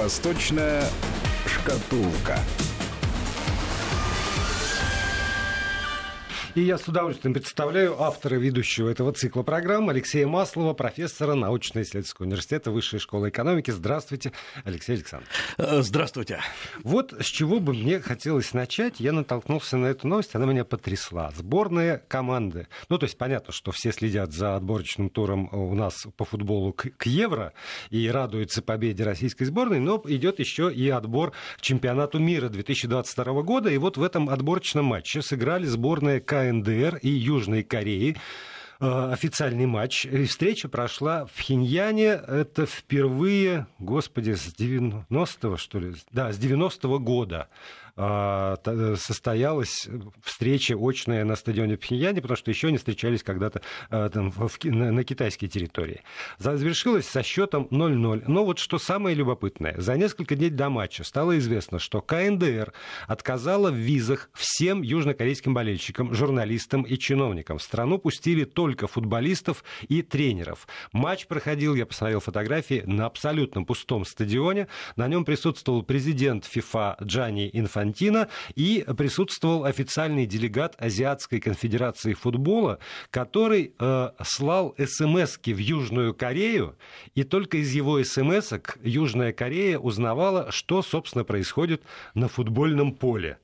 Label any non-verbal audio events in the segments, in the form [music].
Восточная шкатулка. И я с удовольствием представляю автора ведущего этого цикла программ Алексея Маслова, профессора научно-исследовательского университета Высшей школы экономики. Здравствуйте, Алексей Александрович. Э, здравствуйте. Вот с чего бы мне хотелось начать. Я натолкнулся на эту новость, она меня потрясла. Сборная команды. Ну, то есть понятно, что все следят за отборочным туром у нас по футболу к, к Евро и радуются победе российской сборной, но идет еще и отбор к чемпионату мира 2022 года. И вот в этом отборочном матче сыграли сборная КНР КНДР и Южной Кореи э, официальный матч. Встреча прошла в Хиньяне. Это впервые, господи, с 90-го, что ли? Да, с 90-го года. А, состоялась встреча очная на стадионе Пхеньяне, потому что еще не встречались когда-то а, на, китайской территории. Завершилась со счетом 0-0. Но вот что самое любопытное, за несколько дней до матча стало известно, что КНДР отказала в визах всем южнокорейским болельщикам, журналистам и чиновникам. В страну пустили только футболистов и тренеров. Матч проходил, я посмотрел фотографии, на абсолютно пустом стадионе. На нем присутствовал президент ФИФА Джани Инфантино, Константина, и присутствовал официальный делегат Азиатской конфедерации футбола, который э, слал смс в Южную Корею, и только из его смс Южная Корея узнавала, что, собственно, происходит на футбольном поле.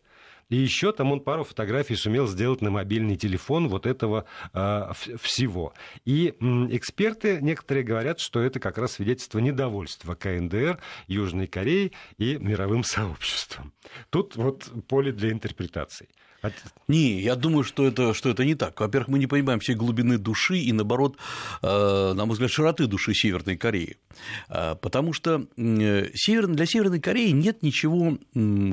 И еще там он пару фотографий сумел сделать на мобильный телефон вот этого э, всего. И эксперты некоторые говорят, что это как раз свидетельство недовольства КНДР, Южной Кореи и мировым сообществом. Тут вот поле для интерпретаций. Не, я думаю, что это, что это не так. Во-первых, мы не понимаем всей глубины души и, наоборот, э, на мой взгляд, широты души Северной Кореи. Э, потому что для Северной Кореи нет ничего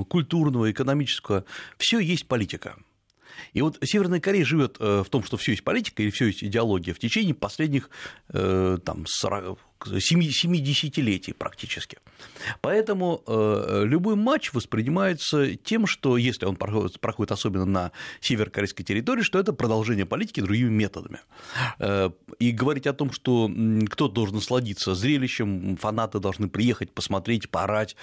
культурного, экономического. Все есть политика. И вот Северная Корея живет э, в том, что все есть политика или все есть идеология в течение последних там, 40, 70-летий практически. Поэтому э, любой матч воспринимается тем, что если он проходит, проходит особенно на северокорейской территории, что это продолжение политики другими методами. Э, и говорить о том, что кто-то должен насладиться зрелищем, фанаты должны приехать, посмотреть, поорать,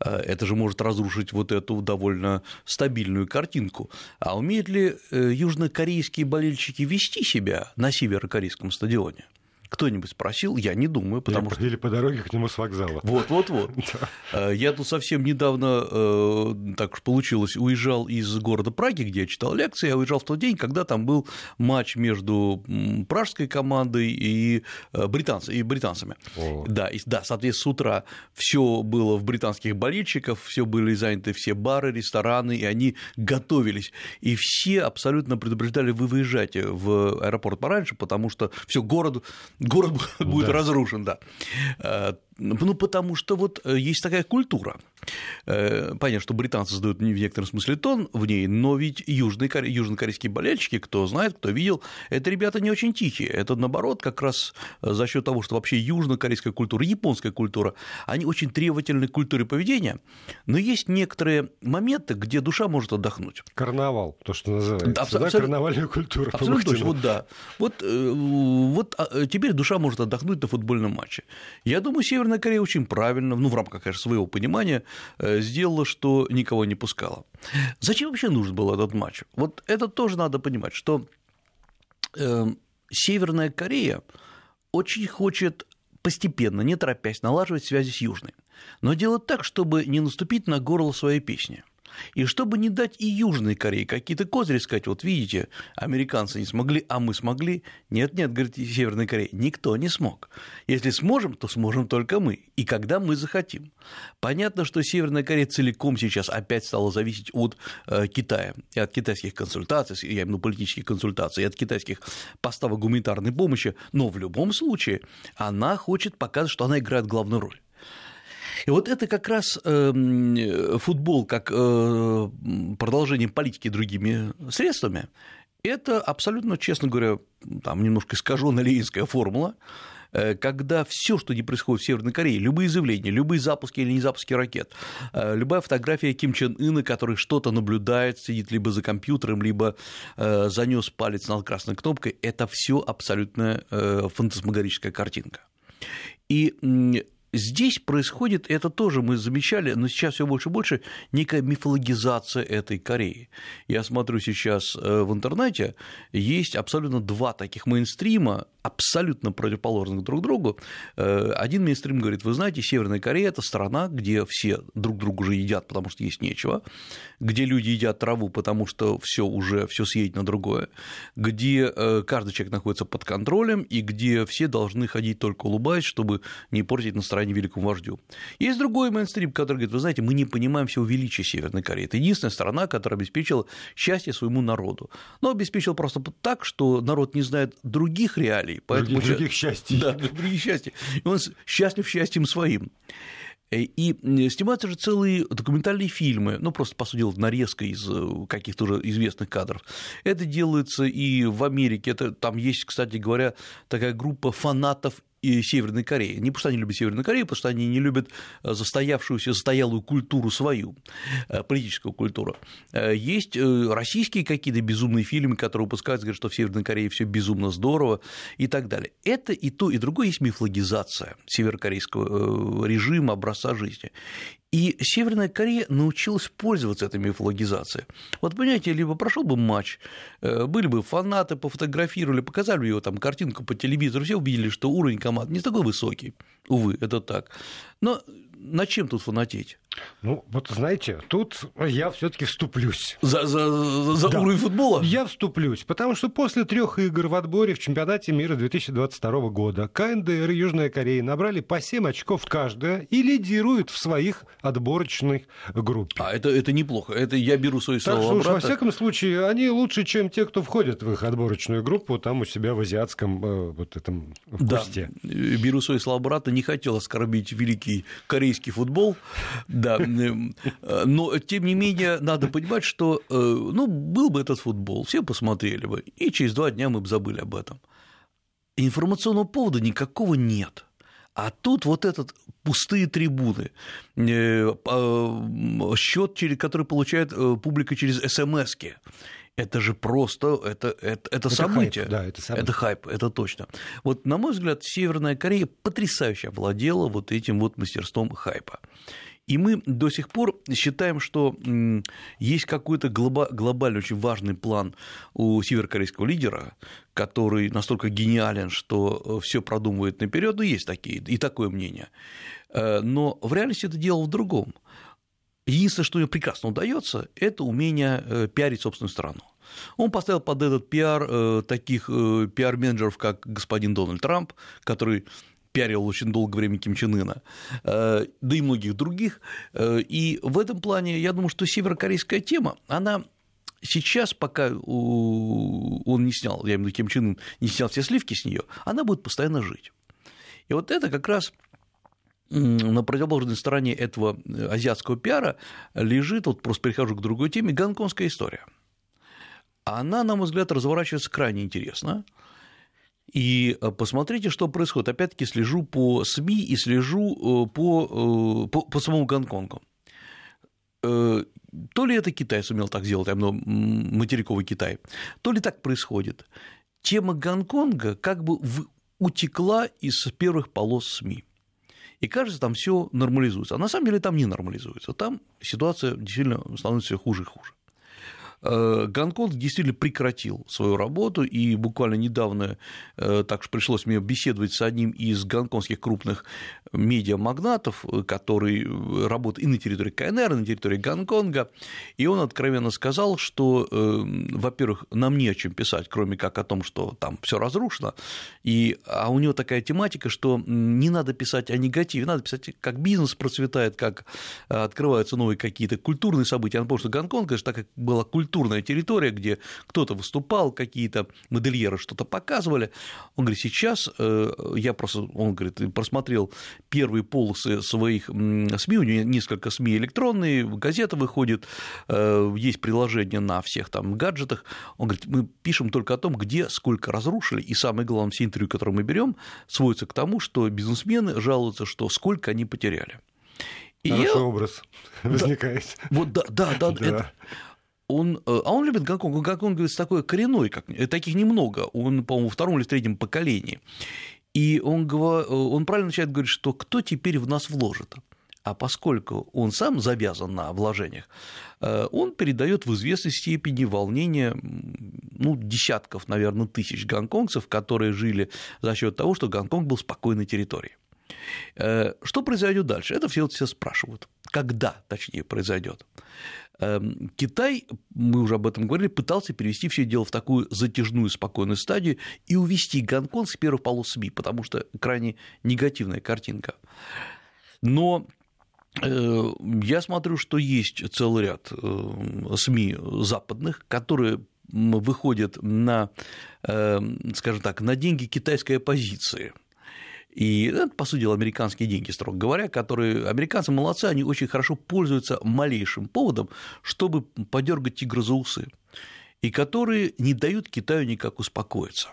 э, это же может разрушить вот эту довольно стабильную картинку. А умеют ли южнокорейские болельщики вести себя на северокорейском стадионе? Кто-нибудь спросил? Я не думаю, потому или, что... Или по дороге к нему с вокзала. Вот-вот-вот. [laughs] Э, я тут совсем недавно, э, так уж получилось, уезжал из города Праги, где я читал лекции, я уезжал в тот день, когда там был матч между пражской командой и, э, британцами, и британцами. О. Да, и, да, соответственно, с утра все было в британских болельщиков, все были заняты все бары, рестораны, и они готовились. И все абсолютно предупреждали, вы выезжайте в аэропорт пораньше, потому что все город город [laughs] будет разрушен, да. Э, ну, потому что вот э, есть такая культура. Э, понятно, что британцы задают в некотором смысле тон в ней, но ведь южные, южнокорейские болельщики, кто знает, кто видел, это ребята не очень тихие. Это, наоборот, как раз за счет того, что вообще южнокорейская культура, японская культура, они очень требовательны к культуре поведения, но есть некоторые моменты, где душа может отдохнуть. Карнавал, то, что называется. Да, абсолютно, да? Карнавальная культура. Абсолютно точно, вот да. Вот, э, вот а, теперь душа может отдохнуть на футбольном матче. Я думаю, Северная Корея очень правильно, ну, в рамках, конечно, своего понимания, э, сделала, что никого не пускала. Зачем вообще нужен был этот матч? Вот это тоже надо понимать, что э, Северная Корея очень хочет постепенно, не торопясь, налаживать связи с Южной, но делать так, чтобы не наступить на горло своей песни – и чтобы не дать и Южной Корее какие-то козыри сказать, вот видите, американцы не смогли, а мы смогли. Нет, нет, говорит Северная Корея, никто не смог. Если сможем, то сможем только мы, и когда мы захотим. Понятно, что Северная Корея целиком сейчас опять стала зависеть от э, Китая и от китайских консультаций, я имею в виду политических консультаций, и от китайских поставок гуманитарной помощи, но в любом случае она хочет показать, что она играет главную роль. И вот это как раз эм, футбол как э, продолжение политики другими средствами, это абсолютно, честно говоря, там немножко искаженная ленинская формула, э, когда все, что не происходит в Северной Корее, любые заявления, любые запуски или не запуски ракет, э, любая фотография Ким Чен Ына, который что-то наблюдает, сидит либо за компьютером, либо занес палец над красной кнопкой, это все абсолютно фантасмагорическая картинка. И здесь происходит, это тоже мы замечали, но сейчас все больше и больше, некая мифологизация этой Кореи. Я смотрю сейчас э, в интернете, есть абсолютно два таких мейнстрима, абсолютно противоположных друг другу. Э, один мейнстрим говорит, вы знаете, Северная Корея – это страна, где все друг друга уже едят, потому что есть нечего, где люди едят траву, потому что все уже все съедет на другое, где э, каждый человек находится под контролем и где все должны ходить только улыбаясь, чтобы не портить настроение великому вождю. Есть другой мейнстрим, который говорит, вы знаете, мы не понимаем всего величия Северной Кореи. Это единственная страна, которая обеспечила счастье своему народу. Но обеспечила просто так, что народ не знает других реалий. Поэтому других, других счастий. Да, [laughs] других счастий. И он счастлив счастьем своим. И снимаются же целые документальные фильмы, ну, просто, по сути дела, нарезка из э, каких-то уже известных кадров. Это делается и в Америке, это, там есть, кстати говоря, такая группа фанатов и Северной Кореи. Не потому что они любят Северную Корею, потому что они не любят э, застоявшуюся, застоялую культуру свою, э, политическую культуру. Э, есть российские какие-то безумные фильмы, которые выпускаются, говорят, что в Северной Корее все безумно здорово и так далее. Это и то, и другое есть мифологизация северокорейского режима, образца жизни. И Северная Корея научилась пользоваться этой мифологизацией. Вот, понимаете, либо прошел бы матч, э, были бы фанаты, пофотографировали, показали бы его там картинку по телевизору, все увидели, что уровень команд не такой высокий. Увы, это так. Но на чем тут фанатеть? Ну, вот знаете, тут я все-таки вступлюсь. За, за, за да. уровень футбола? Я вступлюсь, потому что после трех игр в отборе в чемпионате мира 2022 года КНДР и Южная Корея набрали по 7 очков каждая и лидируют в своих отборочной группе. А это, это неплохо. Это я беру свои слова так что обратно. во всяком случае, они лучше, чем те, кто входит в их отборочную группу там у себя в азиатском э, вот этом вкусте. Да, беру свои слова обратно. Не хотел оскорбить великий корейский футбол. Да, э, но тем не менее надо понимать, что э, ну, был бы этот футбол, все посмотрели бы, и через два дня мы бы забыли об этом. Информационного повода никакого нет. А тут вот этот пустые трибуны, э, счет, который получает публика через смс. Это же просто, это, это, это, это событие. Хайп, да, это, событие. это хайп, это точно. Вот, на мой взгляд, Северная Корея потрясающе овладела вот этим вот мастерством хайпа. И мы до сих пор считаем, что есть какой-то глобальный, очень важный план у северокорейского лидера, который настолько гениален, что э, все продумывает наперед. Ну, есть такие, и такое мнение. Э, но в реальности это дело в другом. Единственное, что ему прекрасно удается, это умение э, пиарить собственную страну. Он поставил под этот пиар таких пиар-менеджеров, как господин Дональд Трамп, который пиарил очень долгое время Ким Чен Ына, э, да и многих других. Э, и в этом плане я думаю, что северокорейская тема, она сейчас, пока он не снял, я имею в виду Ким Чен Ын, не снял все сливки с нее, она будет постоянно жить. И вот это как раз на противоположной стороне этого азиатского пиара лежит, вот просто перехожу к другой теме, гонконгская история. Она, на мой взгляд, разворачивается крайне интересно. И э, посмотрите, что происходит. Опять-таки слежу по СМИ и слежу э, по, э, по, по самому Гонконгу. То ли это Китай сумел так сделать, а материковый Китай, то ли так происходит. Тема Гонконга как бы утекла из первых полос СМИ. И кажется, там все нормализуется. А на самом деле там не нормализуется. Там ситуация действительно становится все хуже и хуже. Э, Гонконг действительно прекратил свою работу, и буквально недавно э, так что пришлось мне беседовать с одним из гонконгских крупных медиамагнатов, который работает и на территории КНР, и на территории Гонконга, и он откровенно сказал, что, э, во-первых, нам не о чем писать, кроме как о том, что там все разрушено, и, а у него такая тематика, что не надо писать о негативе, надо писать, как бизнес процветает, как открываются новые какие-то культурные события. Я напомню, что Гонконг, это же так как была культура культурная территория, где кто-то выступал, какие-то модельеры что-то показывали. Он говорит, сейчас э, я просто, он говорит, просмотрел первые полосы своих СМИ, у него несколько СМИ электронные, газета выходит, э, есть приложение на всех там гаджетах. Он говорит, мы пишем только о том, где сколько разрушили, и самое главное, все интервью, которые мы берем, сводятся к тому, что бизнесмены жалуются, что сколько они потеряли. И Хороший я... образ [laughs] возникает. Вот да, да, да. [laughs] да. Это он, э, а он любит Гонконг, Гонконг говорит, такой коренной, как, э, таких немного, он, по-моему, в втором или в третьем поколении. И он, он правильно начинает говорить, что кто теперь в нас вложит? А поскольку он сам завязан на вложениях, э, он передает в известной степени волнение ну, десятков, наверное, тысяч гонконгцев, которые жили за счет того, что Гонконг был спокойной территорией. Э, что произойдет дальше? Это все, все спрашивают. Когда, точнее, произойдет? Эм, Китай, мы уже об этом говорили, пытался перевести все дело в такую затяжную, спокойную стадию и увести Гонконг с первых полос СМИ, потому что крайне негативная картинка. Но э, я смотрю, что есть целый ряд э, СМИ западных, которые выходят на, скажем так, на деньги китайской оппозиции – и это, по сути дела, американские деньги, строго говоря, которые американцы молодцы, они очень хорошо пользуются малейшим поводом, чтобы подергать тигра за усы, и которые не дают Китаю никак успокоиться.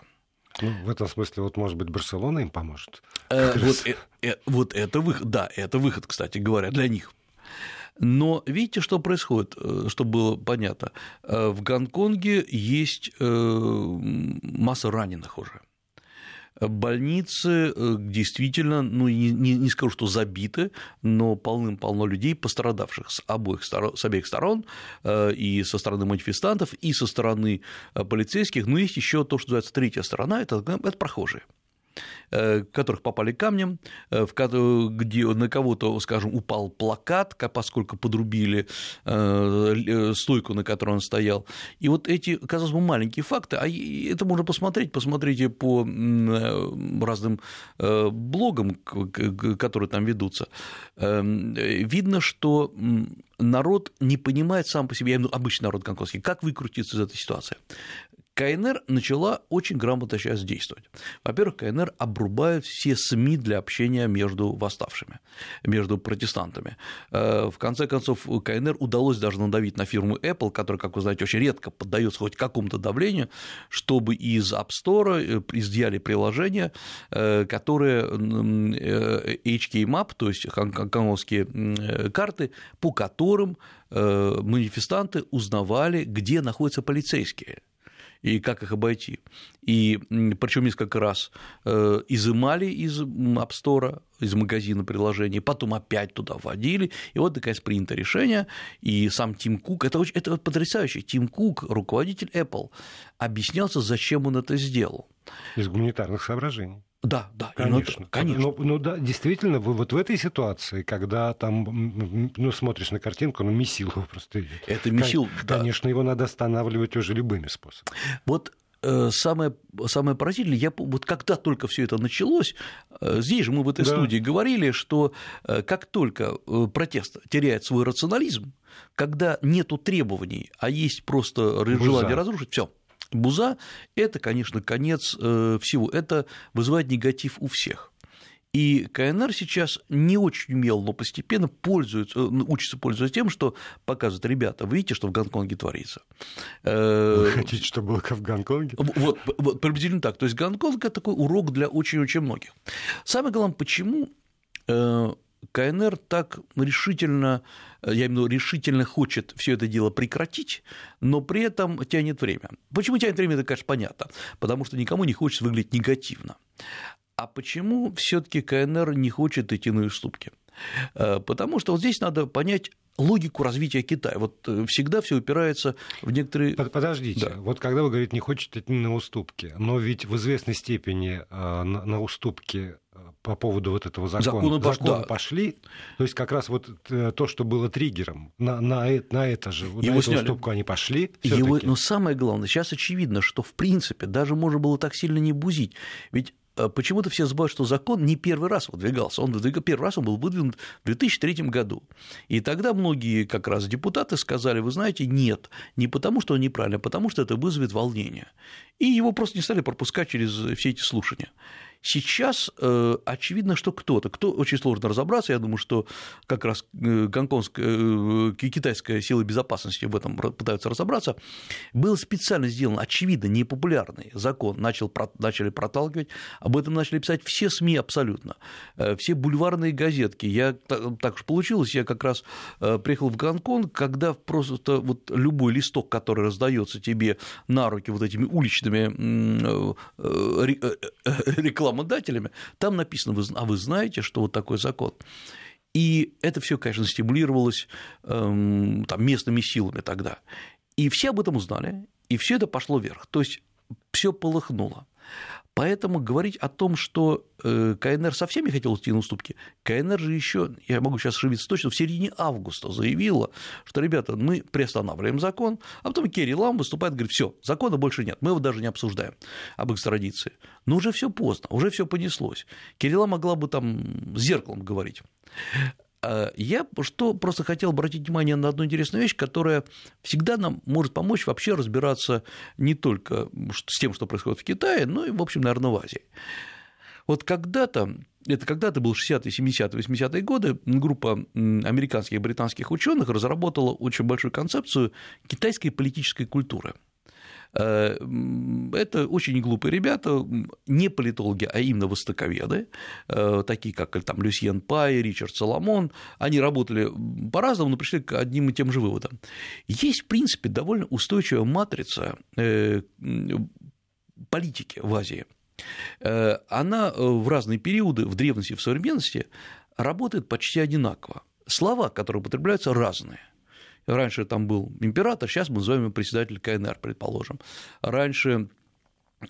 Ну, в этом смысле, вот, может быть, Барселона им поможет. Э, вот, э, э, вот это выход, да, это выход, кстати говоря, для них. Но видите, что происходит, э, чтобы было понятно. Э, в Гонконге есть э, масса раненых уже больницы э, действительно, ну, не, не скажу, что забиты, но полным-полно людей, пострадавших с обоих с обеих сторон, э, и со стороны манифестантов, и со стороны э, полицейских. Но есть еще то, что называется третья сторона, это, это прохожие. Э, которых попали камнем, э, где на кого-то, скажем, упал плакат, поскольку подрубили э, стойку, на которой он стоял. И вот эти, казалось бы, маленькие факты, а это можно посмотреть, посмотрите по разным блогам, которые там ведутся, видно, что народ не понимает сам по себе, я имею в виду обычный народ гонконгский, как выкрутиться из этой ситуации. КНР начала очень грамотно сейчас действовать. Во-первых, КНР обрубает все СМИ для общения между восставшими, между протестантами. Э, в конце концов, КНР удалось даже надавить на фирму Apple, которая, как вы знаете, очень редко поддается хоть какому-то давлению, чтобы из App Store э, изъяли приложения, э, которые HK Map, то есть хонконгские карты, по которым манифестанты узнавали, где находятся полицейские и как их обойти. И причем несколько раз э, изымали из App из магазина приложений, потом опять туда вводили, и вот, наконец, принято решение, и сам Тим Кук, это, очень, это потрясающе, Тим Кук, руководитель Apple, объяснялся, зачем он это сделал. Из гуманитарных соображений. Да, да, конечно. конечно. Но, ну да, действительно, вот в этой ситуации, когда там, ну, смотришь на картинку, ну, месил просто идет. Это месил, Конечно, да. его надо останавливать уже любыми способами. Вот э, самое, самое поразительное, я, вот когда только все это началось, э, здесь же мы в этой да. студии говорили, что э, как только протест теряет свой рационализм, когда нету требований, а есть просто желание разрушить, все, Буза – это, конечно, конец э, всего, это вызывает негатив у всех. И КНР сейчас не очень умел, но постепенно пользуется, э, учится пользоваться тем, что показывает, ребята, видите, что в Гонконге творится. Э, Вы хотите, чтобы было как в Гонконге? Вот, вот приблизительно так. То есть Гонконг – это такой урок для очень-очень многих. Самое главное, почему КНР так решительно, я имею в виду, решительно хочет все это дело прекратить, но при этом тянет время. Почему тянет время, это, конечно, понятно, потому что никому не хочется выглядеть негативно. А почему все-таки КНР не хочет идти на уступки? Э, потому что вот здесь надо понять логику развития Китая. Вот э, всегда все упирается в некоторые... Подождите, да. вот когда вы говорите, не хочет идти на уступки, но ведь в известной степени э, на уступки по поводу вот этого закона, закона, закона да. пошли, то есть как раз вот то, что было триггером, на, на, на это же, Его на эту сняли. уступку они пошли. Его, но самое главное, сейчас очевидно, что в принципе даже можно было так сильно не бузить, ведь Э, почему-то все забывают, что закон не первый раз выдвигался. Он выдвигал, первый раз он был выдвинут в 2003 году. И тогда многие как раз депутаты сказали, вы знаете, нет, не потому, что он неправильный, а потому, что это вызовет волнение. И его просто не стали пропускать через все эти слушания. Сейчас э, очевидно, что кто-то, кто очень сложно разобраться, я думаю, что как раз э, гонконгская, э, китайская сила безопасности в этом пытаются разобраться, был специально сделан, очевидно, непопулярный закон, начал, начали проталкивать, об этом начали писать все СМИ абсолютно, все бульварные газетки. Я, так уж получилось, я как раз приехал в Гонконг, когда просто вот любой листок, который раздается тебе на руки вот этими уличными рекламами, рекламодателями, там написано, а вы знаете, что вот такой закон. И это все, конечно, стимулировалось эм, там, местными силами тогда. И все об этом узнали, и все это пошло вверх. То есть все полыхнуло. Поэтому говорить о том, что э, КНР совсем не хотел идти на уступки, КНР же еще, я могу сейчас ошибиться точно, в середине августа заявила, что, ребята, мы приостанавливаем закон, а потом Керри Лам выступает, говорит, все, закона больше нет, мы его даже не обсуждаем об экстрадиции. Но уже все поздно, уже все понеслось. Керри Лам могла бы там с зеркалом говорить. А я что просто хотел обратить внимание на одну интересную вещь, которая всегда нам может помочь вообще разбираться не только с тем, что происходит в Китае, но и, в общем, наверное, в Азии. Вот когда-то, это когда-то был 60-е, 70-е, 80-е годы, группа американских и британских ученых разработала очень большую концепцию китайской политической культуры – это очень глупые ребята, не политологи, а именно востоковеды, э, такие как там Люсьен Пай, Ричард Соломон. Они работали по-разному, но пришли к одним и тем же выводам. Есть, в принципе, довольно устойчивая матрица э, политики в Азии. Она в разные периоды, в древности и в современности, работает почти одинаково. Слова, которые употребляются, разные. Раньше там был император, сейчас мы называем его председатель КНР, предположим. Раньше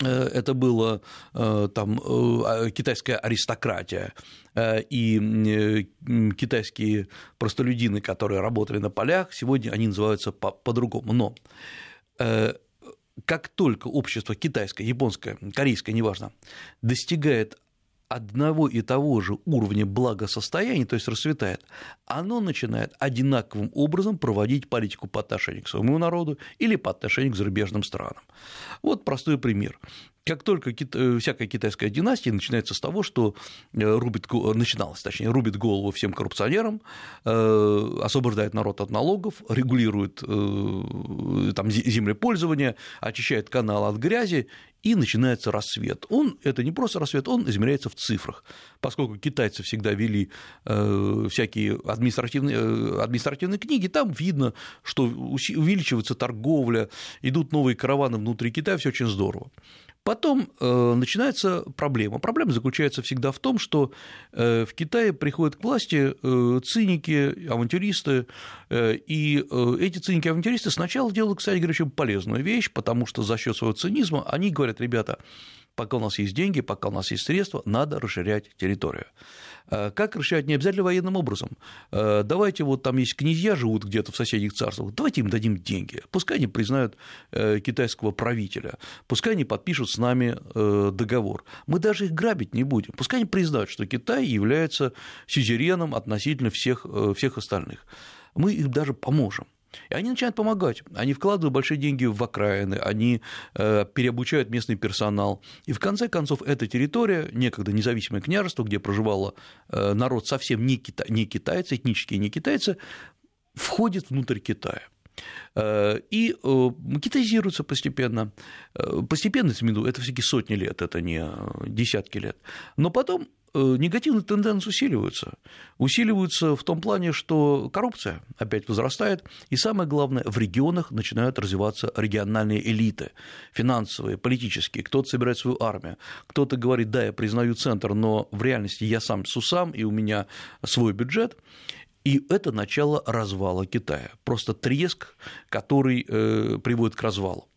э, это было э, там э, китайская аристократия и китайские простолюдины, которые работали на полях, сегодня они называются по-другому. Но как только общество китайское, японское, корейское, неважно, достигает одного и того же уровня благосостояния, то есть расцветает, оно начинает одинаковым образом проводить политику по отношению к своему народу или по отношению к зарубежным странам. Вот простой пример как только э, всякая китайская династия начинается с того, что э, рубит, начиналась, точнее, рубит голову всем коррупционерам, э, освобождает народ от налогов, регулирует там, землепользование, очищает канал от грязи, и начинается рассвет. Он, это не просто рассвет, он измеряется в цифрах, поскольку китайцы всегда вели всякие административные, административные книги, там видно, что увеличивается торговля, идут новые караваны внутри Китая, все очень здорово. Потом э, начинается проблема. Проблема заключается всегда в том, что э, в Китае приходят к власти э, циники, авантюристы, э, и э, эти циники-авантюристы сначала делают, кстати говоря, очень полезную вещь, потому что за счет своего цинизма они говорят, ребята, пока у нас есть деньги, пока у нас есть средства, надо расширять территорию. Э, как расширять? Не обязательно военным образом. Э, давайте, вот там есть князья, живут где-то в соседних царствах, давайте им дадим деньги. Пускай они признают э, китайского правителя, пускай они подпишут с нами договор. Мы даже их грабить не будем. Пускай они признают, что Китай является сюзереном относительно всех, всех остальных. Мы им даже поможем. И они начинают помогать. Они вкладывают большие деньги в окраины, они э, переобучают местный персонал. И в конце концов, эта территория, некогда независимое княжество, где проживало э, народ совсем не, кита... не китайцы, этнические не китайцы, входит внутрь Китая э, и китаизируется постепенно. Постепенно, это все-таки сотни лет, это не десятки лет. Но потом негативные тенденции усиливаются. Усиливаются в том плане, что коррупция опять возрастает, и самое главное, в регионах начинают развиваться региональные элиты, финансовые, политические. Кто-то собирает свою армию, кто-то говорит, да, я признаю центр, но в реальности я сам сусам, и у меня свой бюджет. И это начало развала Китая. Просто треск, который э, приводит к развалу.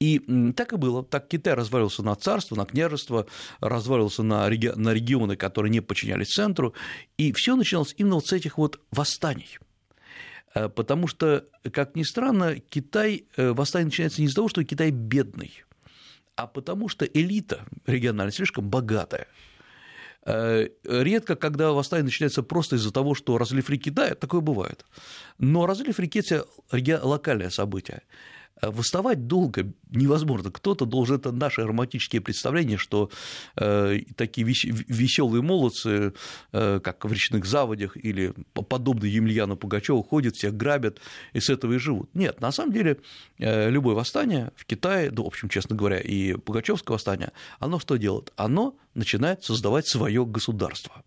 И так и было. Так Китай развалился на царство, на княжество, развалился на, реги... на регионы, которые не подчинялись центру. И все начиналось именно вот с этих вот восстаний. Э, потому что, как ни странно, Китай, э, восстание начинается не из-за того, что Китай бедный, а потому что элита региональная слишком богатая. Э, редко, когда восстание начинается просто из-за того, что разлив реки, да, такое бывает. Но разлив реки – это локальное событие. Э, восставать долго невозможно. Кто-то должен, это наши романтические представления, что э, такие веселые молодцы, э, как в речных заводях или подобные Емельяну Пугачеву, ходят, всех грабят и с этого и живут. Нет, на самом деле э, любое восстание в Китае, да, в общем, честно говоря, и Пугачевское восстание, оно что делает? Оно начинает создавать свое государство.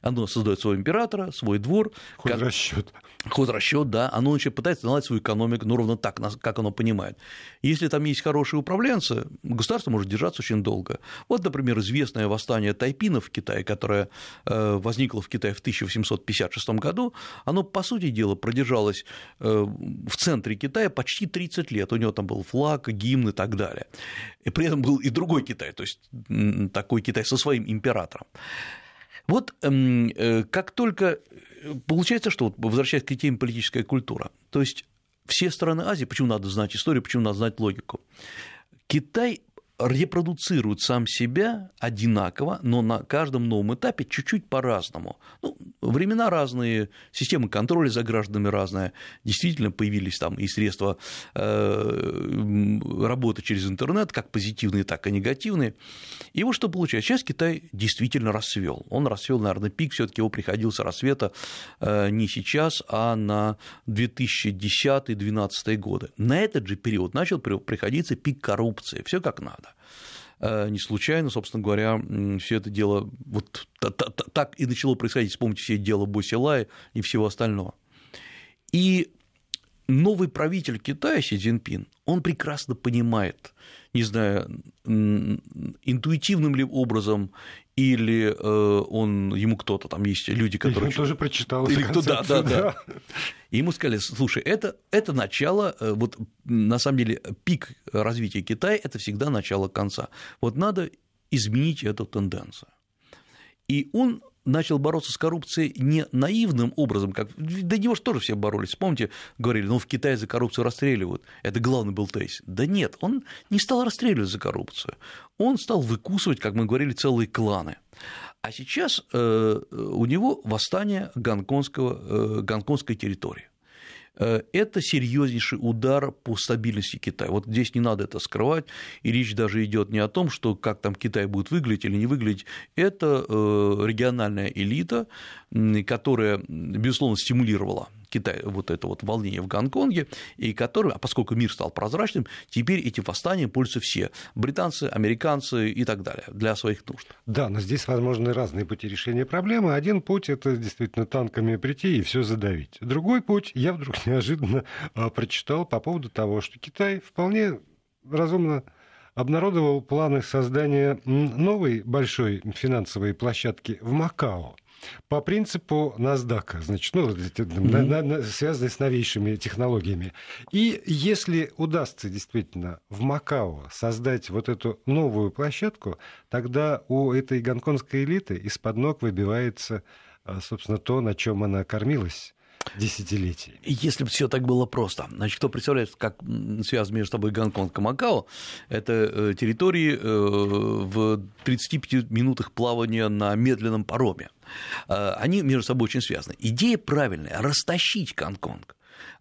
Оно создает своего императора, свой двор. Хозрасчет. Хозрасчет, да. Оно начинает пытается наладить свою экономику, ну, ровно так, как оно понимает. Если там есть хорошие управленцы, государство может держаться очень долго. Вот, например, известное восстание тайпинов в Китае, которое э, возникло в Китае в 1856 году, оно, по сути дела, продержалось э, в центре Китая почти 30 лет. У него там был флаг, гимн и так далее. И при этом был и другой Китай, то есть такой Китай со своим императором. Вот эм, э, как только э, получается, что, вот, возвращаясь к теме политическая культура, то есть все страны Азии, почему надо знать историю, почему надо знать логику? Китай репродуцирует сам себя одинаково, но на каждом новом этапе чуть-чуть по-разному. Ну, времена разные, системы контроля за гражданами разная. Действительно появились там и средства э, работы через интернет, как позитивные, так и негативные. И вот что получается. Сейчас Китай действительно расцвел. Он расцвел, наверное, пик, все-таки его приходился рассвета э, не сейчас, а на 2010-2012 годы. На этот же период начал приходиться пик коррупции. Все как надо. Э, не случайно, собственно говоря, все это дело вот так и начало происходить, вспомните все дело Босилая и всего остального. И новый правитель Китая, Си Цзиньпин, он прекрасно понимает, не знаю, интуитивным ли образом или э, он, ему кто-то, там есть люди, которые... Он тоже прочитал или кто, да, да, да. И ему сказали, слушай, это, это начало, э, вот на самом деле пик развития Китая – это всегда начало конца. Вот надо изменить эту тенденцию. И он начал бороться с коррупцией не наивным образом, как до него же тоже все боролись. Помните, говорили, ну в Китае за коррупцию расстреливают. Это главный был тезис. Да нет, он не стал расстреливать за коррупцию. Он стал выкусывать, как мы говорили, целые кланы. А сейчас э, у него восстание гонконгского, э, гонконгской территории. Э, это серьезнейший удар по стабильности Китая. Вот здесь не надо это скрывать, и речь даже идет не о том, что как там Китай будет выглядеть или не выглядеть. Это э, региональная элита, которая, безусловно, стимулировала Китай, вот это вот волнение в Гонконге, и который, а поскольку мир стал прозрачным, теперь этим восстанием пользуются все – британцы, американцы и так далее, для своих нужд. Да, но здесь возможны разные пути решения проблемы. Один путь – это действительно танками прийти и все задавить. Другой путь я вдруг [laughs] неожиданно а, прочитал по поводу того, что Китай вполне разумно обнародовал планы создания новой большой финансовой площадки в Макао по принципу NASDAQ, значит, ну, mm-hmm. связанные с новейшими технологиями. И если удастся действительно в Макао создать вот эту новую площадку, тогда у этой гонконгской элиты из-под ног выбивается, а, собственно, то, на чем она кормилась десятилетий. Если бы все так было просто. Значит, кто представляет, как связан между собой Гонконг и Макао, это э, территории э, в 35 минутах плавания на медленном пароме. Э, они между собой очень связаны. Идея правильная – растащить Гонконг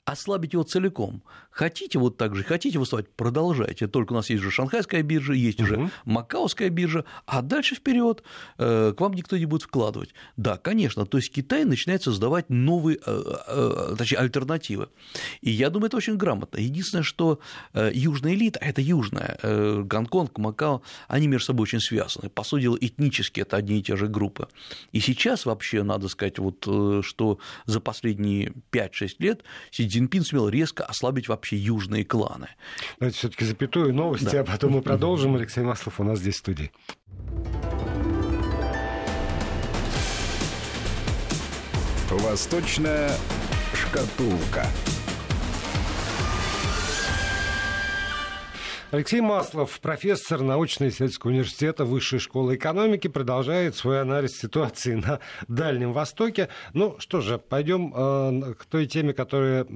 ослабить его целиком. Хотите вот так же, хотите выступать, продолжайте. Только у нас есть же шанхайская биржа, есть угу. уже макаоская биржа, а дальше вперед э, к вам никто не будет вкладывать. Да, конечно, то есть Китай начинает создавать новые, э, э, точнее, альтернативы. И я думаю, это очень грамотно. Единственное, что южная элита, а это южная, Гонконг, Макао, они между собой очень связаны. По сути дела, этнически это одни и те же группы. И сейчас вообще надо сказать, вот, что за последние 5-6 лет Си Цзиньпин сумел резко ослабить вообще южные кланы. Давайте все таки запятую новости, да. а потом мы продолжим. Алексей Маслов у нас здесь в студии. Восточная шкатулка. Алексей Маслов, профессор научно-исследовательского университета Высшей школы экономики, продолжает свой анализ ситуации на Дальнем Востоке. Ну что же, пойдем э, к той теме, которая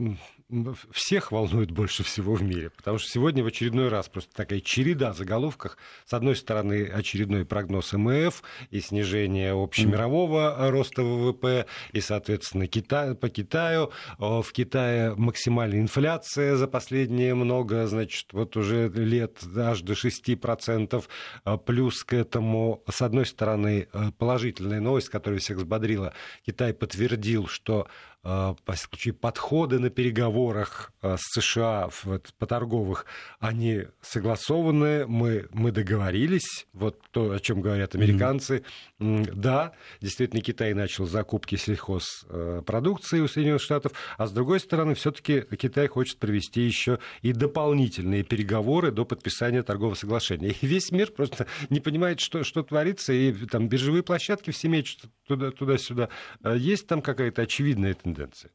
всех волнует больше всего в мире, потому что сегодня в очередной раз просто такая череда заголовков. С одной стороны, очередной прогноз МФ и снижение общемирового роста ВВП, и, соответственно, Китай, по Китаю. В Китае максимальная инфляция за последние много, значит, вот уже лет аж до 6%. А плюс к этому, с одной стороны, положительная новость, которая всех взбодрила. Китай подтвердил, что подходы на переговорах с США по торговых, они согласованы, мы, мы договорились, вот то, о чем говорят американцы. Mm-hmm. Да, действительно, Китай начал закупки сельхозпродукции у Соединенных Штатов, а с другой стороны, все-таки Китай хочет провести еще и дополнительные переговоры до подписания торгового соглашения. И весь мир просто не понимает, что, что творится, и там биржевые площадки все мечут туда, туда-сюда. А есть там какая-то очевидная тенденция?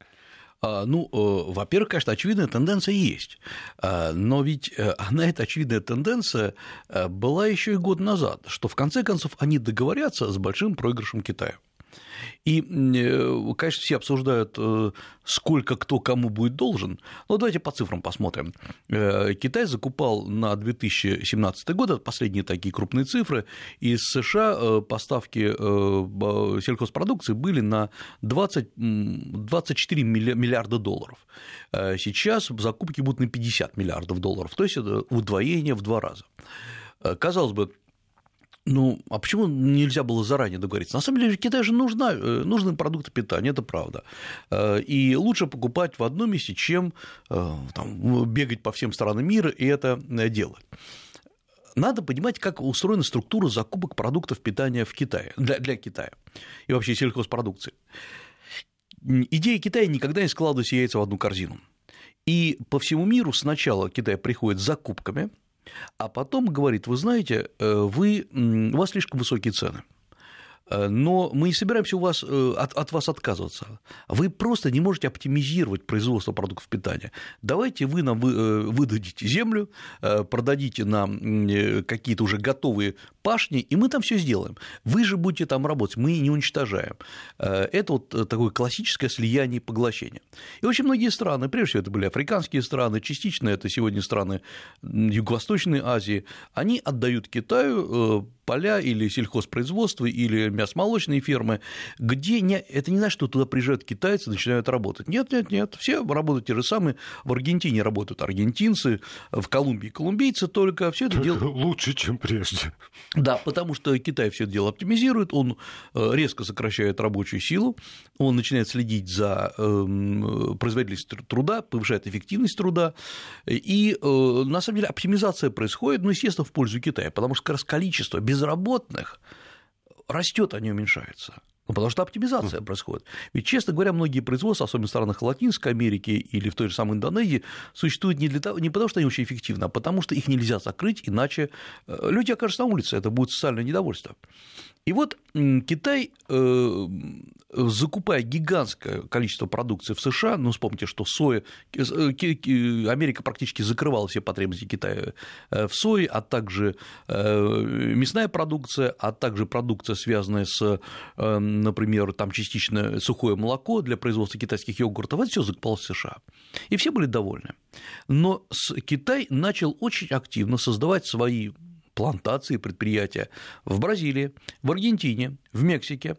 А, ну, э, во-первых, конечно, очевидная тенденция есть, а, но ведь э, она, эта очевидная тенденция э, была еще и год назад, что в конце концов они договорятся с большим проигрышем Китая. И, э, конечно, все обсуждают, э, сколько кто кому будет должен. Но давайте по цифрам посмотрим. Э, Китай закупал на 2017 год, это последние такие крупные цифры, из США поставки сельхозпродукции были на 20, 24 миллиарда долларов. Сейчас закупки будут на 50 миллиардов долларов, то есть это удвоение в два раза. Казалось бы, ну, а почему нельзя было заранее договориться? На самом деле, Китаю же нужна, э, нужны продукты питания, это правда. Э, и лучше покупать в одном месте, чем э, там, бегать по всем странам мира и это делать. Надо понимать, как устроена структура закупок продуктов питания в Китае, для, для Китая и вообще сельхозпродукции. Идея Китая никогда не складывать яйца в одну корзину. И по всему миру сначала Китай приходит с закупками – а потом говорит, вы знаете, э, вы, у вас слишком высокие цены. Э, но мы не собираемся у вас, э, от, от вас отказываться. Вы просто не можете оптимизировать производство продуктов питания. Давайте вы нам выдадите землю, продадите нам какие-то уже готовые пашни, и мы там все сделаем. Вы же будете там работать, мы не уничтожаем. Это вот такое классическое слияние и поглощение. И очень многие страны, прежде всего это были африканские страны, частично это сегодня страны Юго-Восточной Азии, они отдают Китаю поля или сельхозпроизводство, или мясомолочные фермы, где не, это не значит, что туда приезжают китайцы и начинают работать. Нет, нет, нет, все работают те же самые. В Аргентине работают аргентинцы, в Колумбии колумбийцы только все это делают. Лучше, чем прежде. Да, потому что Китай все это дело оптимизирует, он э, резко сокращает рабочую силу, он начинает следить за эм, производительностью труда, повышает эффективность труда, и э, на самом деле оптимизация происходит, ну, естественно, в пользу Китая, потому что как раз количество безработных растет, а не уменьшается. Ну, потому что оптимизация происходит. Ведь, честно говоря, многие производства, особенно в странах Латинской Америки или в той же самой Индонезии, существуют не, для того, не потому, что они очень эффективны, а потому что их нельзя закрыть, иначе э, люди окажутся на улице, это будет социальное недовольство. И вот Китай, э, закупая гигантское количество продукции в США, ну, вспомните, что соя, э, Америка практически закрывала все потребности Китая э, в сое, а также мясная продукция, а также продукция, связанная с, например, там частично сухое молоко для производства китайских йогуртов, это все закупалось в США. И все были довольны. Но Китай начал очень активно создавать свои плантации, предприятия в Бразилии, в Аргентине, в Мексике,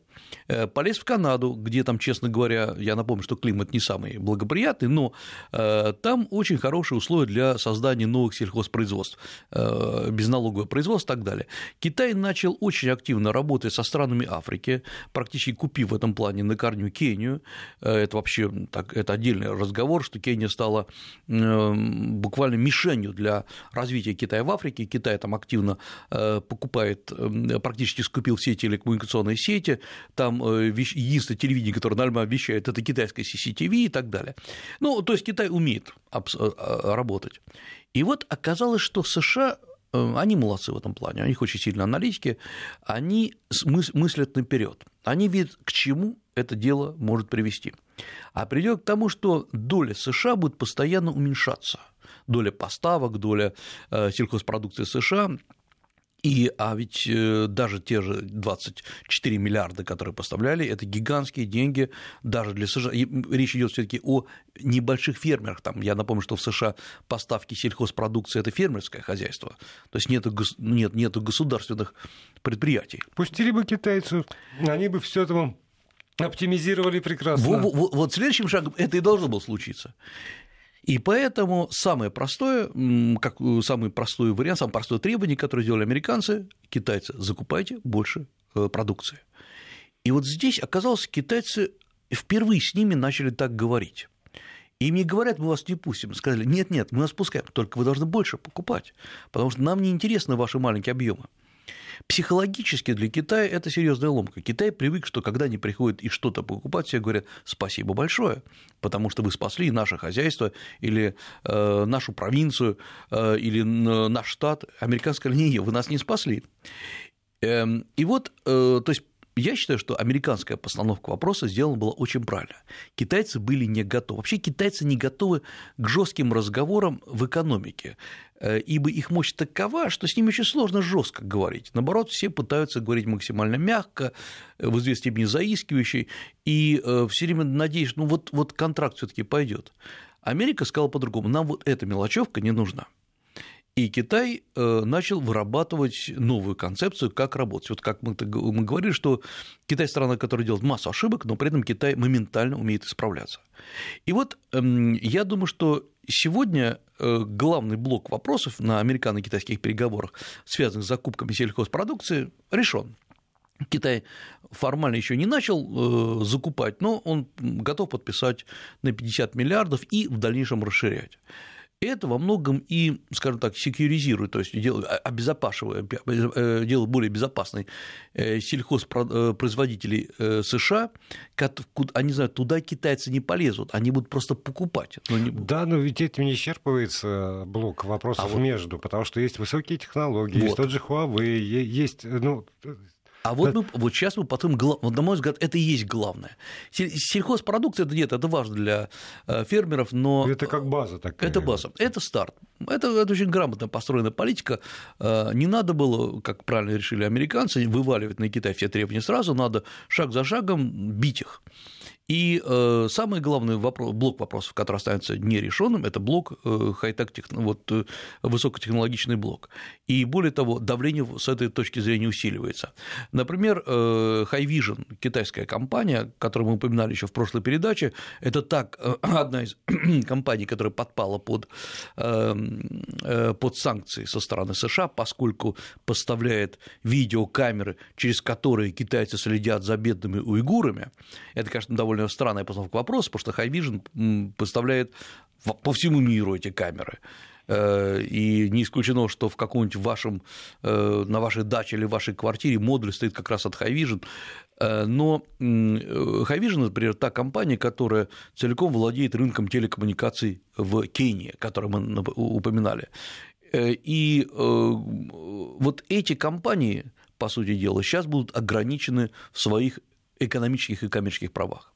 э, полез в Канаду, где там, честно говоря, я напомню, что климат не самый благоприятный, но э, там очень хорошие условия для создания новых сельхозпроизводств, э, безналоговое производство и так далее. Китай начал очень активно работать со странами Африки, практически купив в этом плане на корню Кению. Это вообще так, это отдельный разговор, что Кения стала буквально мишенью для развития Китая в Африке. Китай там активно покупает, практически скупил все телекоммуникационные сети, там э, единственное телевидение, которое нормально вещает, это китайское CCTV и так далее. Ну, то есть Китай умеет э, э, работать. И вот оказалось, что США они молодцы в этом плане, у них очень сильные аналитики, они мыслят наперед, они видят, к чему это дело может привести. А придет к тому, что доля США будет постоянно уменьшаться, доля поставок, доля сельхозпродукции США и, а ведь э, даже те же 24 миллиарда, которые поставляли, это гигантские деньги даже для США. И речь идет все-таки о небольших фермерах. Там, я напомню, что в США поставки сельхозпродукции – это фермерское хозяйство. То есть нет, нет, нет государственных предприятий. Пустили бы китайцев, они бы все это оптимизировали прекрасно. Вот, вот, вот следующим шагом это и должно было случиться. И поэтому самое простое, как э, самый простой вариант, самое простое требование, которое сделали американцы, китайцы, закупайте больше э, продукции. И вот здесь оказалось, китайцы впервые с ними начали так говорить. И мне говорят, мы вас не пустим. Сказали, нет, нет, мы вас пускаем, только вы должны больше покупать, потому что нам не интересны ваши маленькие объемы. Психологически для Китая это серьезная ломка. Китай привык, что когда они приходят и что-то покупать, все говорят спасибо большое, потому что вы спасли наше хозяйство или э, нашу провинцию э, или наш штат. Американская линия, вы нас не спасли. Эм, и вот, э, то есть я считаю, что американская постановка вопроса сделана была очень правильно. Китайцы были не готовы. Вообще китайцы не готовы к жестким разговорам в экономике, э, ибо их мощь такова, что с ними очень сложно жестко говорить. Наоборот, все пытаются говорить максимально мягко, э, в известной степени заискивающей, и э, все время надеюсь, ну вот, вот контракт все таки пойдет. Америка сказала по-другому, нам вот эта мелочевка не нужна. И Китай э, начал вырабатывать новую концепцию, как работать. Вот как мы, мы говорили, что Китай страна, которая делает массу ошибок, но при этом Китай моментально умеет исправляться. И вот эм, я думаю, что сегодня э, главный блок вопросов на американо-китайских переговорах, связанных с закупками сельхозпродукции, решен. Китай формально еще не начал э, закупать, но он готов подписать на 50 миллиардов и в дальнейшем расширять это во многом и, скажем так, секьюризирует, то есть обезопашивает, э, делает более безопасной э, сельхозпроизводителей э, США, они знают, туда китайцы не полезут, они будут просто покупать. Но не будут. Да, но ведь этим не исчерпывается блок вопросов а вот... между, потому что есть высокие технологии, вот. есть тот же Huawei, есть, ну, а вот, мы, вот сейчас мы потом, вот, на мой взгляд, это и есть главное. Сельхозпродукция это нет, это важно для э, фермеров, но... Это как база такая. Это база, это старт. Это, это очень грамотно построенная политика. Э, не надо было, как правильно решили американцы, вываливать на Китай все требования сразу, надо шаг за шагом бить их. И э, самый главный вопрос, блок вопросов, который останется нерешенным, это блок э, хай-тек, вот, высокотехнологичный блок. И более того, давление с этой точки зрения усиливается. Например, э, High китайская компания, которую мы упоминали еще в прошлой передаче, это так, [clears throat] одна из [clears throat] компаний, которая подпала под, под санкции со стороны США, поскольку поставляет видеокамеры, через которые китайцы следят за бедными уйгурами. Это, конечно, довольно странная постановка вопроса, потому что Vision поставляет по всему миру эти камеры. Э, и не исключено, что в каком-нибудь вашем, э, на вашей даче или вашей квартире модуль стоит как раз от High. Э, но High Vision, например, та компания, которая целиком владеет рынком телекоммуникаций в Кении, который мы упоминали. И вот эти компании, по сути дела, сейчас будут ограничены в своих экономических и коммерческих правах.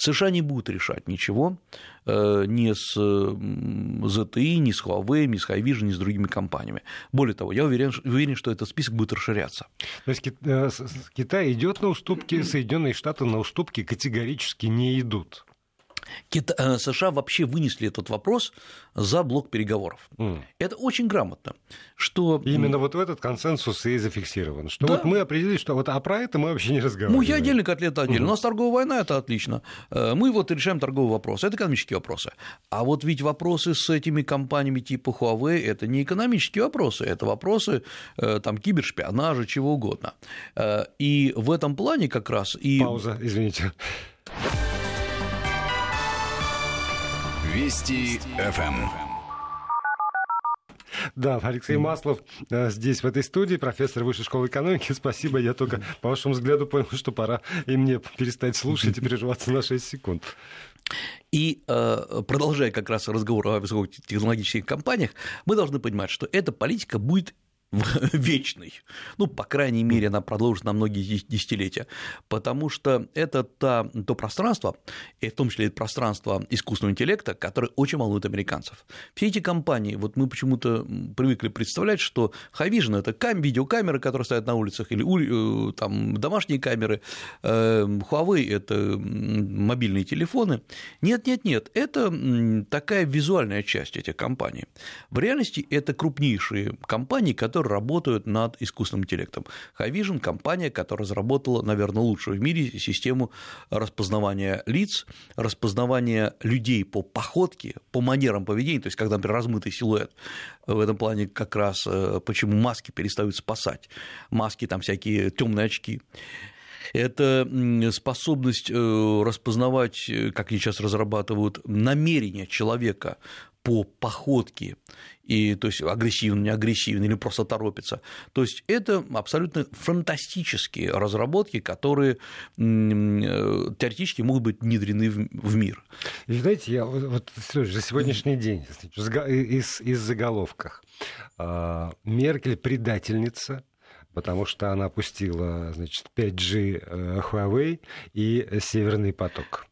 США не будут решать ничего э, ни с ZTE, ни с Huawei, ни с Haivision, ни с другими компаниями. Более того, я уверен, уверен, что этот список будет расширяться. То есть э, Китай идет на уступки, Соединенные Штаты на уступки категорически не идут. Кита... Э, США вообще вынесли этот вопрос за блок переговоров. Mm. Это очень грамотно, что... Именно вот в этот консенсус и зафиксирован, что да. вот мы определили, что вот, а про это мы вообще не разговариваем. Ну, я отдельно, котлета отдельно. Mm. У нас торговая война, это отлично. Э, мы вот решаем торговые вопросы, это экономические вопросы. А вот ведь вопросы с этими компаниями типа Huawei – это не экономические вопросы, это вопросы э, там, кибершпионажа, чего угодно. И в этом плане как раз и... Пауза, извините. Вести ФМ. Да, Алексей Маслов э, здесь, в этой студии, профессор Высшей школы экономики. [laughs] Спасибо, я только по вашему взгляду понял, что пора и мне перестать слушать и [laughs] переживаться на 6 секунд. И э, продолжая как раз разговор о высокотехнологических компаниях, мы должны понимать, что эта политика будет [laughs] вечный. Ну, по крайней мере, она продолжит на многие десятилетия, потому что это та, то пространство, и в том числе это пространство искусственного интеллекта, которое очень волнует американцев. Все эти компании, вот мы почему-то привыкли представлять, что High Vision – это кам, видеокамеры, которые стоят на улицах, или э, там, домашние камеры, э, Huawei – это мобильные телефоны. Нет, нет, нет, это такая визуальная часть этих компаний. В реальности это крупнейшие компании, которые которые работают над искусственным интеллектом. Hivision – компания, которая разработала, наверное, лучшую в мире систему распознавания лиц, распознавания людей по походке, по манерам поведения, то есть, когда, например, размытый силуэт, в этом плане как раз э, почему маски перестают спасать, маски там всякие темные очки. это способность э, распознавать, э, как они сейчас разрабатывают, намерения человека по походке, и, то есть агрессивно, не агрессивно, или просто торопится. То есть это абсолютно фантастические разработки, которые теоретически могут быть внедрены в мир. И знаете, я вот, Сережа, за сегодняшний день из, из заголовках а, Меркель предательница, потому что она опустила значит, 5G э, Huawei и Северный поток.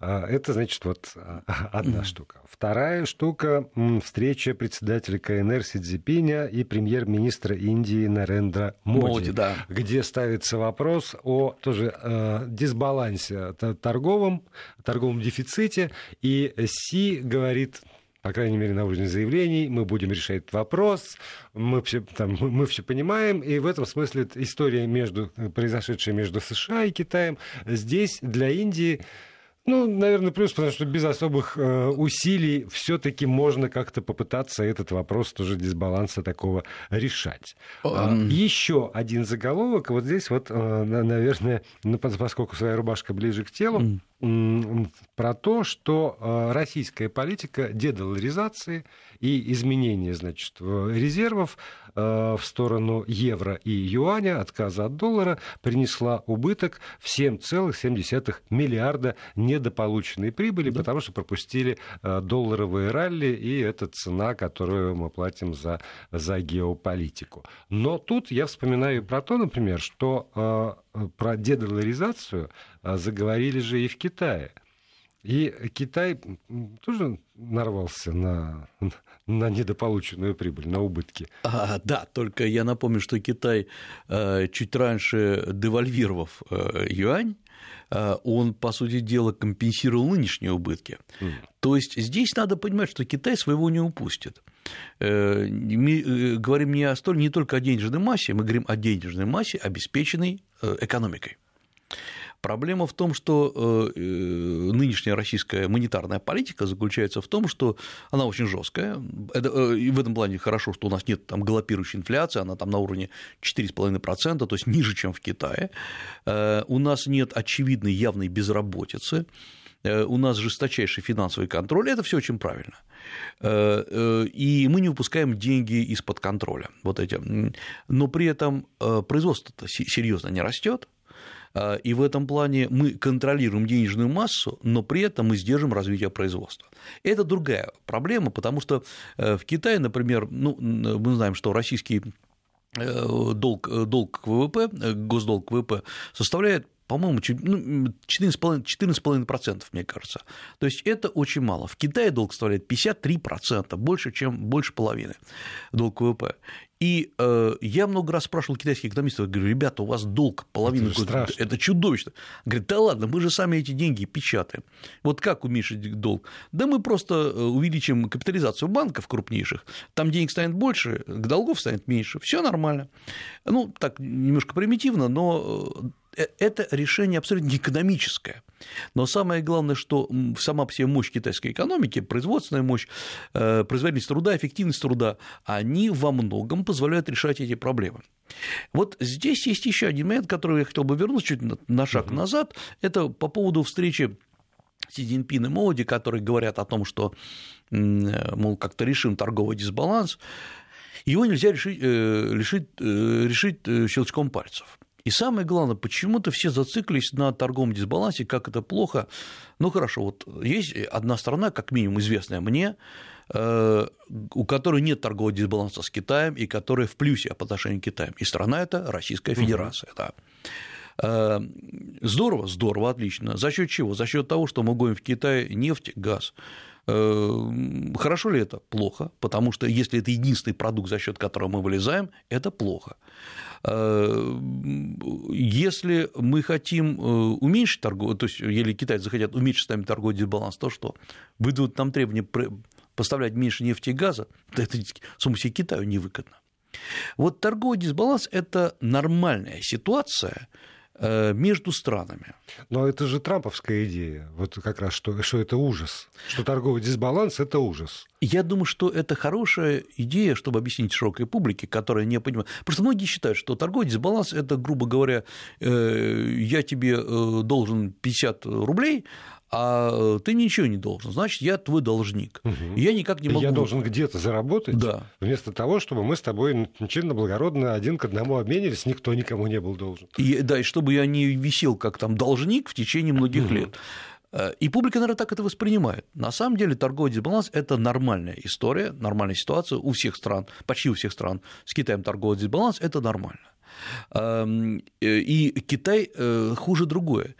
А, это, значит, вот а, [laughs] одна штука. Вторая штука – встреча председателя КНР Си Цзипиня и премьер-министра Индии Нарендра Моди, Моди да. где ставится вопрос о тоже э, дисбалансе торговом, торговом дефиците, и Си говорит, по крайней мере, на уровне заявлений, мы будем решать этот вопрос, мы все, там, мы все понимаем, и в этом смысле история, между, произошедшая между США и Китаем, здесь для Индии ну, наверное, плюс, потому что без особых э, усилий все-таки можно как-то попытаться этот вопрос тоже дисбаланса такого решать. Um... Еще один заголовок, вот здесь вот, э, наверное, поскольку своя рубашка ближе к телу, mm про то, что э, российская политика дедоларизации и изменения значит, резервов в сторону евро и юаня, отказа от доллара, принесла убыток в 7,7 миллиарда недополученной прибыли, да. потому что пропустили э, долларовые ралли, и это цена, которую мы платим за, за геополитику. Но тут я вспоминаю про то, например, что про дедоларизацию заговорили же и в Китае. И Китай тоже нарвался на, на недополученную прибыль, на убытки. А, да, только я напомню, что Китай э, чуть раньше девальвировав э, юань, э, он, по сути дела, компенсировал нынешние убытки. Mm. То есть здесь надо понимать, что Китай своего не упустит. Мы говорим не, о столь, не только о денежной массе, мы говорим о денежной массе, обеспеченной экономикой. Проблема в том, что э, э, нынешняя российская монетарная политика заключается в том, что она очень жесткая. Э, и в этом плане хорошо, что у нас нет там галопирующей инфляции, она там на уровне 4,5%, то есть ниже, чем в Китае. У нас нет очевидной явной безработицы у нас жесточайший финансовый контроль, это все очень правильно. И мы не выпускаем деньги из-под контроля. Вот эти. Но при этом производство серьезно не растет, и в этом плане мы контролируем денежную массу, но при этом мы сдержим развитие производства. Это другая проблема, потому что э, в Китае, например, ну, мы знаем, что российский э, долг, э, долг к ВВП, госдолг к ВВП составляет по-моему, ну, 14,5%, мне кажется. То есть это очень мало. В Китае долг составляет 53%, больше, чем больше половины долг ВВП. И э, я много раз спрашивал китайских экономистов, говорю, ребята, у вас долг половину это, года, это чудовищно. Говорят, да ладно, мы же сами эти деньги печатаем. Вот как уменьшить долг? Да мы просто э, увеличим капитализацию банков крупнейших, там денег станет больше, долгов станет меньше, все нормально. Ну, так немножко примитивно, но Э, это решение абсолютно экономическое. Но самое главное, что сама по себе мощь китайской экономики, производственная мощь, э, производительность труда, эффективность труда, они во многом позволяют решать эти проблемы. Вот здесь есть еще один момент, который я хотел бы вернуться чуть на шаг назад. Это по поводу встречи Си Цзиньпин и Моди, которые говорят о том, что, мол, как-то решим торговый дисбаланс, его нельзя решить, э, решить, решить щелчком пальцев. И самое главное, почему-то все зациклились на торговом дисбалансе, как это плохо. Ну хорошо, вот есть одна страна, как минимум известная мне, э, у которой нет торгового дисбаланса с Китаем и которая в плюсе по отношению к Китаю. И страна это Российская Федерация. Угу. Да. Э, здорово, здорово, отлично. За счет чего? За счет того, что мы гоним в Китай нефть, газ. Э, хорошо ли это? Плохо, потому что если это единственный продукт, за счет которого мы вылезаем, это плохо. Э, если мы хотим э, уменьшить торговый, то есть если китайцы захотят уменьшить с нами торговый дисбаланс, то что? Выйдут нам требования поставлять меньше нефти и газа, то это само себе Китаю невыгодно. Вот торговый дисбаланс – это нормальная ситуация, между странами. Но это же трамповская идея, вот как раз, что, что это ужас, что торговый дисбаланс – это ужас. Я думаю, что это хорошая идея, чтобы объяснить широкой публике, которая не понимает. Просто многие считают, что торговый дисбаланс – это, грубо говоря, э, я тебе э, должен 50 рублей, а ты ничего не должен, значит, я твой должник. Угу. Я никак не могу... Я должен где-то заработать, да. вместо того, чтобы мы с тобой чинно благородно один к одному обменились, никто никому не был должен. И, да, и чтобы я не висел как там должник в течение многих угу. лет. Э, и публика, наверное, так это воспринимает. На самом деле торговый дисбаланс – это нормальная история, нормальная ситуация у всех стран, почти у всех стран. С Китаем торговый дисбаланс – это нормально. Эм, э, и Китай э, хуже другое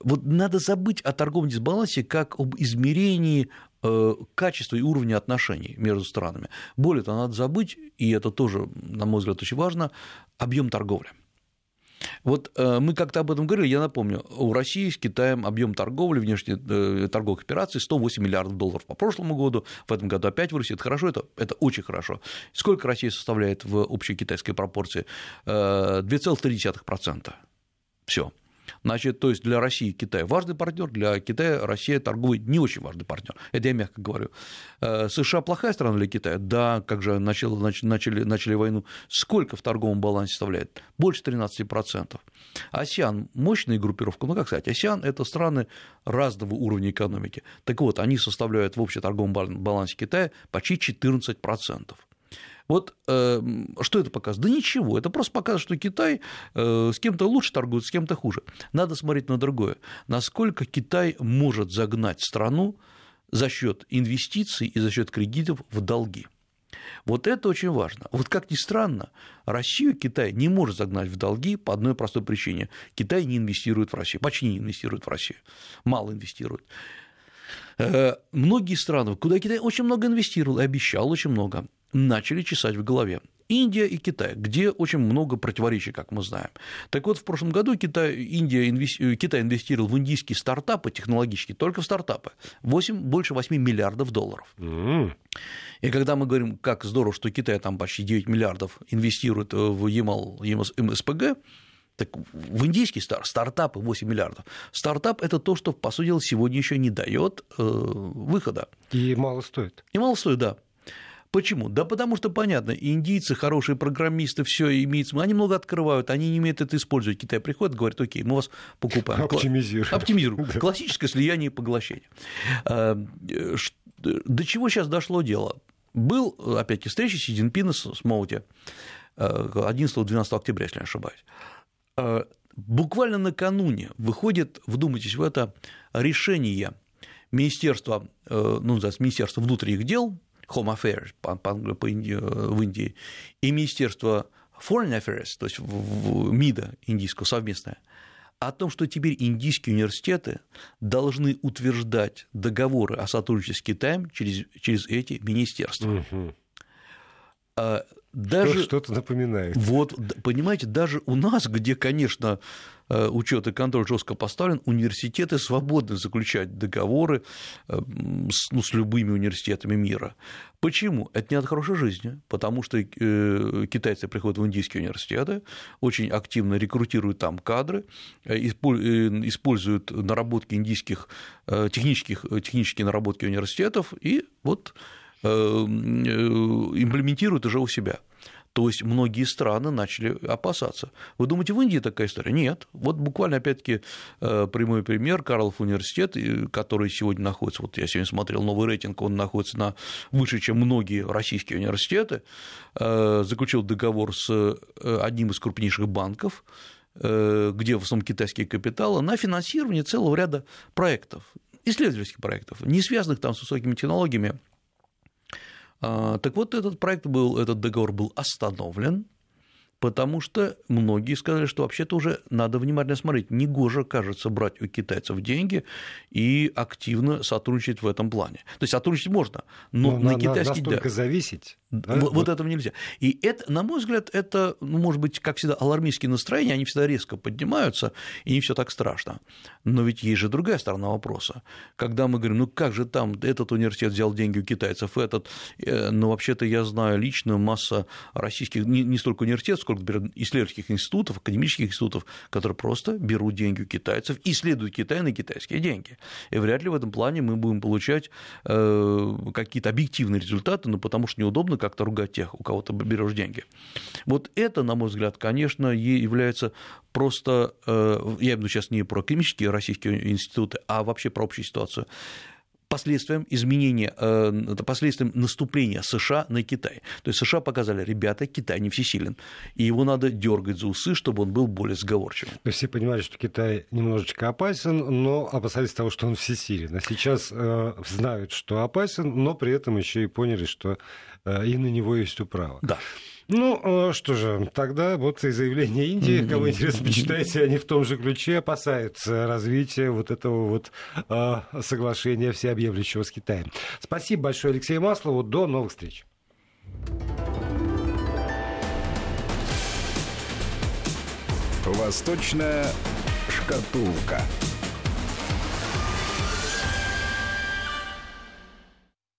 вот надо забыть о торговом дисбалансе как об измерении э, качества и уровня отношений между странами. Более того, надо забыть, и это тоже, на мой взгляд, очень важно, объем торговли. Вот э, мы как-то об этом говорили, я напомню, у России с Китаем объем торговли, внешних э, торговых операций 108 миллиардов долларов по прошлому году, в этом году опять вырастет. Это хорошо, это, это очень хорошо. Сколько Россия составляет в общей китайской пропорции? 2,3%. Все. Значит, то есть для России Китай важный партнер, для Китая Россия торговый не очень важный партнер. Это я мягко говорю. Э, США плохая страна для Китая? Да, как же начали, начали, начали войну. Сколько в торговом балансе составляет? Больше 13%. АСИАН – мощная группировка, ну как сказать, АСИАН – это страны разного уровня экономики. Так вот, они составляют в общем торговом балансе Китая почти 14%. Вот э, что это показывает? Да ничего, это просто показывает, что Китай э, с кем-то лучше торгует, с кем-то хуже. Надо смотреть на другое. Насколько Китай может загнать страну за счет инвестиций и за счет кредитов в долги. Вот это очень важно. Вот как ни странно, Россию Китай не может загнать в долги по одной простой причине. Китай не инвестирует в Россию, почти не инвестирует в Россию, мало инвестирует. Э, многие страны, куда Китай очень много инвестировал и обещал очень много, начали чесать в голове. Индия и Китай, где очень много противоречий, как мы знаем. Так вот, в прошлом году Китай, Индия, инвести... Китай инвестировал в индийские стартапы технологические, только в стартапы, 8, больше 8 миллиардов долларов. Mm. И когда мы говорим, как здорово, что Китай там почти 9 миллиардов инвестирует в Ямал, МСПГ, так в индийский стар, стартапы 8 миллиардов. Стартап – это то, что, по сути дела, сегодня еще не дает э, выхода. И мало стоит. И мало стоит, да. Почему? Да потому что, понятно, индийцы, хорошие программисты, все имеют они много открывают, они не умеют это использовать. Китай приходит, говорит, окей, мы вас покупаем. Оптимизируем. Оптимизируем. Да. Классическое слияние и поглощение. А, до чего сейчас дошло дело? Был, опять-таки, встреча Си Цзиньпина с Моути 11-12 э, октября, если не ошибаюсь. А, буквально накануне выходит, вдумайтесь в это, решение Министерства, э, ну, Министерства внутренних дел Home Affairs по, по, по Индии, в Индии, и Министерство Foreign Affairs, то есть в, в МИДа индийского совместное, о том, что теперь индийские университеты должны утверждать договоры о сотрудничестве с Китаем через, через эти министерства. Угу. Даже, Что-то напоминает. Вот, понимаете, даже у нас, где, конечно, э, учет и контроль жестко поставлен, университеты свободны заключать договоры э, с, ну, с любыми университетами мира. Почему? Это не от хорошей жизни, потому что э, китайцы приходят в индийские университеты, очень активно рекрутируют там кадры, используют наработки индийских технических, технические наработки университетов, и вот э, имплементируют уже у себя. То есть многие страны начали опасаться. Вы думаете, в Индии такая история? Нет. Вот буквально, опять-таки, э, прямой пример. Карлов университет, который сегодня находится, вот я сегодня смотрел новый рейтинг, он находится на выше, чем многие российские университеты, э, заключил договор с одним из крупнейших банков, где в основном китайские капиталы, на финансирование целого ряда проектов, исследовательских проектов, не связанных там с высокими технологиями, так вот, этот проект был, этот договор был остановлен, потому что многие сказали, что вообще-то уже надо внимательно смотреть. Негоже, кажется, брать у китайцев деньги и активно сотрудничать в этом плане. То есть сотрудничать можно, но, но на, на китайский... Настолько да. зависеть Да? Вот, вот этого нельзя. И это, на мой взгляд, это, ну, может быть, как всегда, алармистские настроения, они всегда резко поднимаются, и не все так страшно. Но ведь есть же другая сторона вопроса. Когда мы говорим, ну как же там этот университет взял деньги у китайцев, этот, э, ну вообще-то я знаю лично масса российских, не, не столько университетов, сколько например, исследовательских институтов, академических институтов, которые просто берут деньги у китайцев, исследуют Китай на китайские деньги. И вряд ли в этом плане мы будем получать э, какие-то объективные результаты, ну потому что неудобно как-то ругать тех, у кого ты берешь деньги. Вот это, на мой взгляд, конечно, является просто, э, я имею в виду сейчас не про климатические российские институты, а вообще про общую ситуацию последствием изменения, э, последствием наступления США на Китай. То есть США показали, ребята, Китай не всесилен, и его надо дергать за усы, чтобы он был более сговорчивым. То есть все понимали, что Китай немножечко опасен, но опасались того, что он всесилен. А сейчас э, знают, что опасен, но при этом еще и поняли, что э, и на него есть управа. Да. Ну, э, что же, тогда вот и заявление Индии, кого интересно, почитайте, они в том же ключе опасаются развития вот этого вот э, соглашения всеобъемлющего с Китаем. Спасибо большое Алексею Маслову, до новых встреч. Восточная шкатулка.